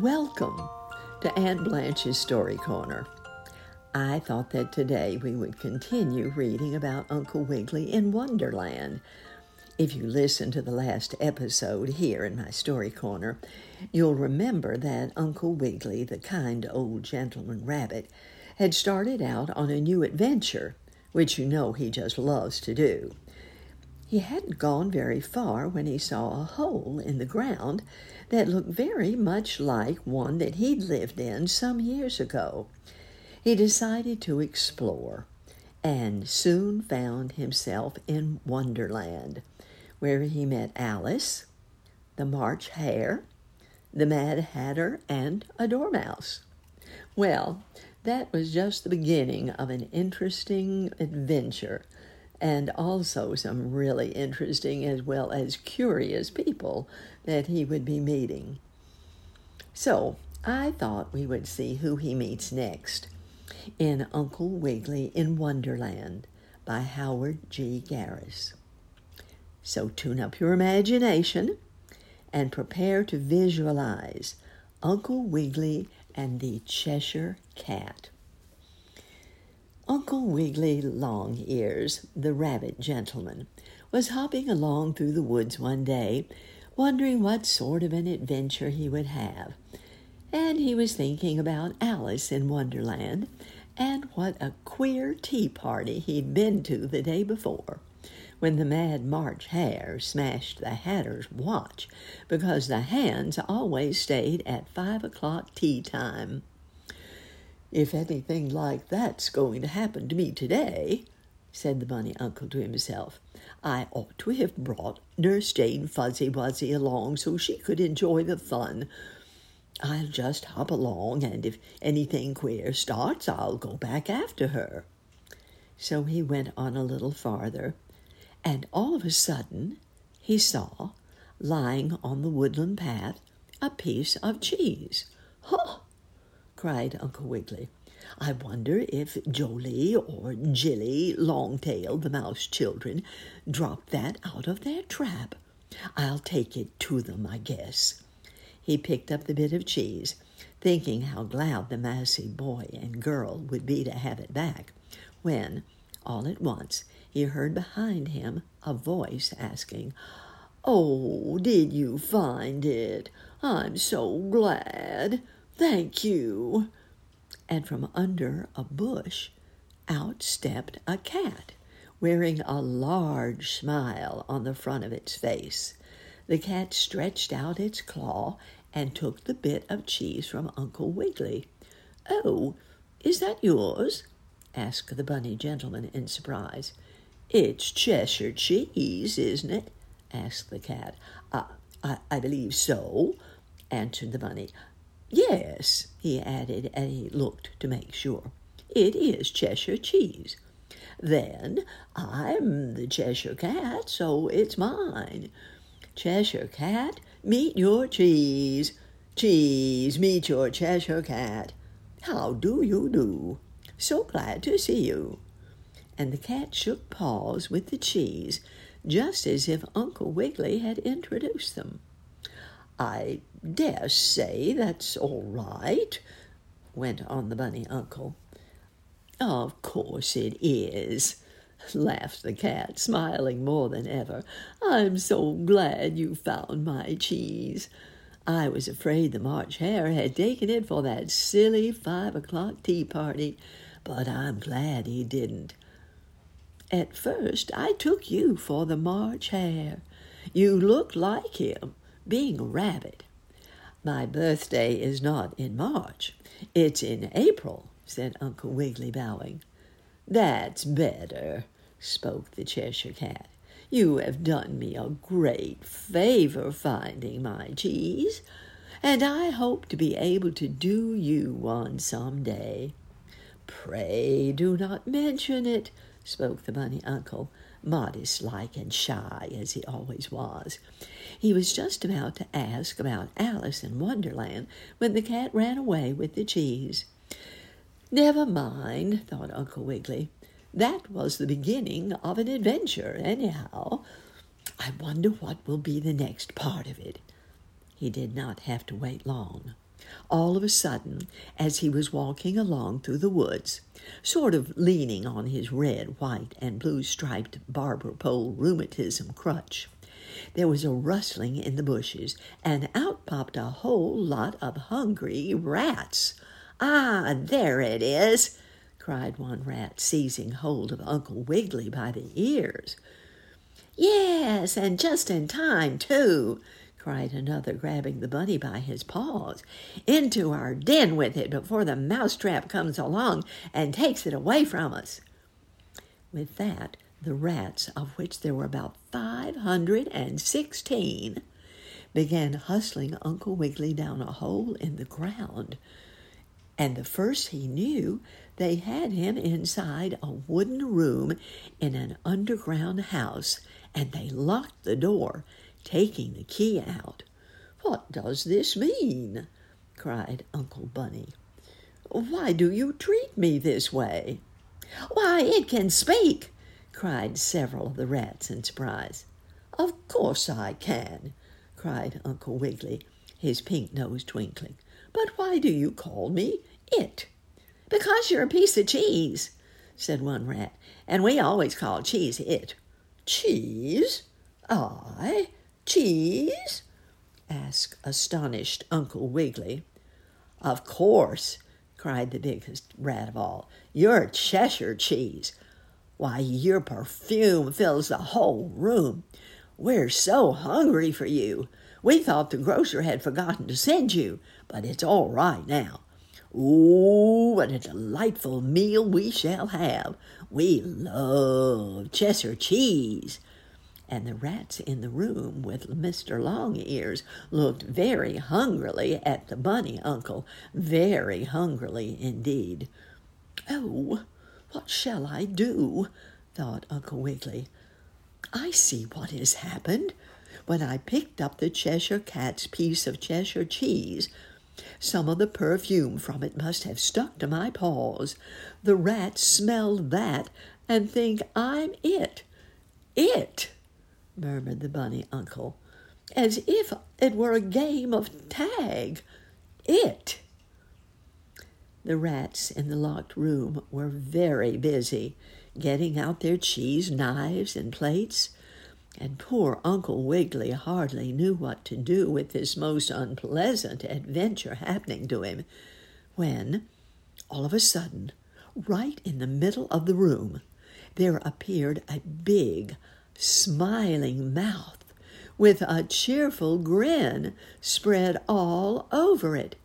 Welcome to Aunt Blanche's Story Corner. I thought that today we would continue reading about Uncle Wiggily in Wonderland. If you listen to the last episode here in my Story Corner, you'll remember that Uncle Wiggily, the kind old gentleman rabbit, had started out on a new adventure, which you know he just loves to do. He hadn't gone very far when he saw a hole in the ground that looked very much like one that he'd lived in some years ago. He decided to explore and soon found himself in Wonderland, where he met Alice, the March Hare, the Mad Hatter, and a Dormouse. Well, that was just the beginning of an interesting adventure and also some really interesting as well as curious people that he would be meeting. So I thought we would see who he meets next in Uncle Wiggily in Wonderland by Howard G. Garis. So tune up your imagination and prepare to visualize Uncle Wiggily and the Cheshire Cat. Uncle Wiggily Longears, the rabbit gentleman, was hopping along through the woods one day, wondering what sort of an adventure he would have. And he was thinking about Alice in Wonderland and what a queer tea party he'd been to the day before when the Mad March Hare smashed the Hatter's watch because the hands always stayed at five o'clock tea time. If anything like that's going to happen to me today, said the bunny uncle to himself, I ought to have brought Nurse Jane Fuzzy Wuzzy along so she could enjoy the fun. I'll just hop along, and if anything queer starts, I'll go back after her. So he went on a little farther, and all of a sudden he saw, lying on the woodland path, a piece of cheese. Huh! Cried Uncle Wiggily. I wonder if Jollie or Jillie Longtail, the mouse children, dropped that out of their trap. I'll take it to them, I guess. He picked up the bit of cheese, thinking how glad the mousy boy and girl would be to have it back, when, all at once, he heard behind him a voice asking, Oh, did you find it? I'm so glad. Thank you. And from under a bush out stepped a cat, wearing a large smile on the front of its face. The cat stretched out its claw and took the bit of cheese from Uncle Wiggily. Oh, is that yours? asked the bunny gentleman in surprise. It's Cheshire cheese, isn't it? asked the cat. I, I, I believe so, answered the bunny. Yes, he added, and he looked to make sure. It is Cheshire cheese. Then I'm the Cheshire cat, so it's mine. Cheshire cat, meet your cheese. Cheese, meet your Cheshire cat. How do you do? So glad to see you. And the cat shook paws with the cheese, just as if Uncle Wiggily had introduced them. I dare say that's all right, went on the bunny uncle. Of course it is, laughed the cat, smiling more than ever. I'm so glad you found my cheese. I was afraid the March Hare had taken it for that silly five o'clock tea party, but I'm glad he didn't. At first I took you for the March Hare. You looked like him, being a rabbit. My birthday is not in March, it's in April, said Uncle Wiggily, bowing. That's better, spoke the Cheshire Cat. You have done me a great favor finding my cheese, and I hope to be able to do you one some day. Pray do not mention it, spoke the bunny uncle modest like and shy as he always was. He was just about to ask about Alice in Wonderland when the cat ran away with the cheese. Never mind, thought Uncle Wiggily. That was the beginning of an adventure, anyhow. I wonder what will be the next part of it. He did not have to wait long. All of a sudden, as he was walking along through the woods, sort of leaning on his red, white, and blue striped barber pole rheumatism crutch, there was a rustling in the bushes, and out popped a whole lot of hungry rats. Ah, there it is! cried one rat, seizing hold of Uncle Wiggily by the ears. Yes, and just in time, too, cried another, grabbing the bunny by his paws. Into our den with it before the mousetrap comes along and takes it away from us. With that, the rats, of which there were about five hundred and sixteen, began hustling Uncle Wiggily down a hole in the ground. And the first he knew, they had him inside a wooden room in an underground house, and they locked the door, taking the key out. What does this mean? cried Uncle Bunny. Why do you treat me this way? Why, it can speak, cried several of the rats in surprise. Of course I can, cried Uncle Wiggily, his pink nose twinkling. But why do you call me it? Because you're a piece of cheese, said one rat, and we always call cheese it. Cheese? I? Cheese? asked astonished Uncle Wiggily. Of course, cried the biggest rat of all. You're Cheshire cheese. Why, your perfume fills the whole room. We're so hungry for you. We thought the grocer had forgotten to send you, but it's all right now. Ooh, what a delightful meal we shall have. We love Cheshire cheese. And the rats in the room with Mr. Longears looked very hungrily at the bunny uncle, very hungrily indeed. Oh, what shall I do? thought Uncle Wiggily. I see what has happened. When I picked up the Cheshire Cat's piece of Cheshire cheese, some of the perfume from it must have stuck to my paws. The rats smelled that and think I'm it. It, murmured the bunny uncle, as if it were a game of tag. It. The rats in the locked room were very busy getting out their cheese knives and plates and poor Uncle Wiggily hardly knew what to do with this most unpleasant adventure happening to him, when, all of a sudden, right in the middle of the room, there appeared a big, smiling mouth with a cheerful grin spread all over it.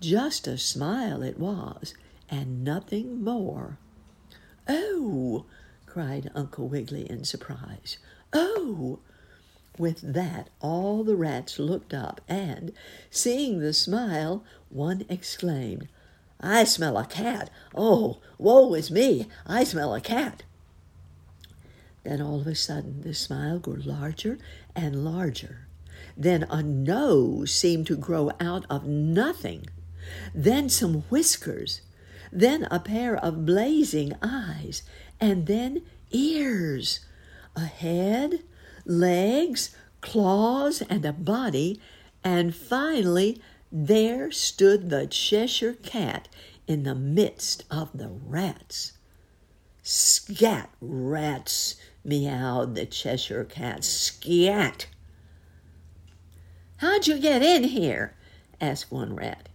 Just a smile it was, and nothing more. Oh! cried Uncle Wiggily in surprise. Oh! With that, all the rats looked up, and, seeing the smile, one exclaimed, I smell a cat. Oh, woe is me! I smell a cat. Then all of a sudden, the smile grew larger and larger. Then a nose seemed to grow out of nothing. Then some whiskers. Then a pair of blazing eyes. And then ears a head, legs, claws, and a body, and finally there stood the Cheshire Cat in the midst of the rats. Scat, rats, meowed the Cheshire Cat. Scat! How'd you get in here? asked one rat.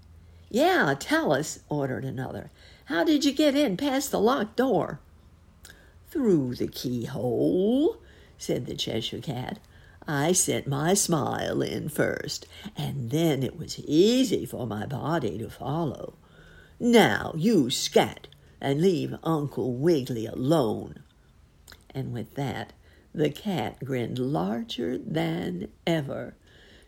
Yeah, tell us, ordered another. How did you get in past the locked door? Through the keyhole, said the Cheshire Cat. I sent my smile in first, and then it was easy for my body to follow. Now you scat and leave Uncle Wiggily alone. And with that, the cat grinned larger than ever,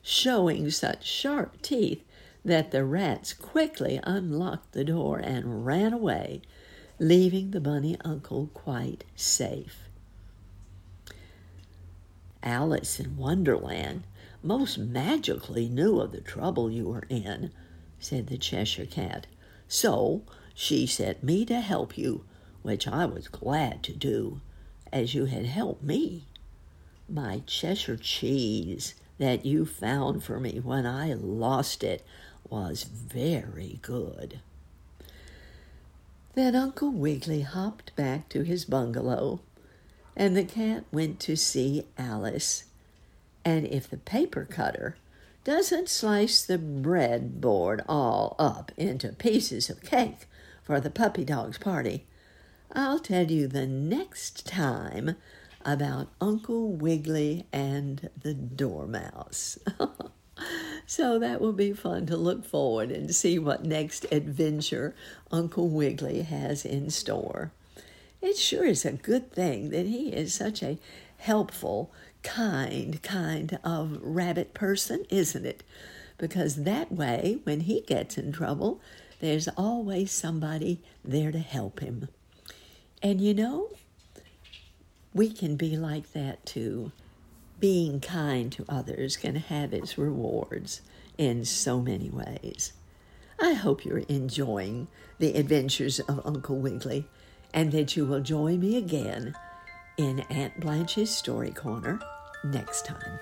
showing such sharp teeth that the rats quickly unlocked the door and ran away, leaving the bunny uncle quite safe. Alice in Wonderland most magically knew of the trouble you were in, said the Cheshire Cat. So she sent me to help you, which I was glad to do, as you had helped me. My Cheshire cheese that you found for me when I lost it was very good. Then Uncle Wiggily hopped back to his bungalow, and the cat went to see Alice. And if the paper cutter doesn't slice the breadboard all up into pieces of cake for the puppy dog's party, I'll tell you the next time about Uncle Wiggily and the Dormouse. so that will be fun to look forward and see what next adventure Uncle Wiggily has in store. It sure is a good thing that he is such a helpful, kind kind of rabbit person, isn't it? Because that way, when he gets in trouble, there's always somebody there to help him. And you know, we can be like that too. Being kind to others can have its rewards in so many ways. I hope you're enjoying the adventures of Uncle Wiggily and that you will join me again in Aunt Blanche's Story Corner next time.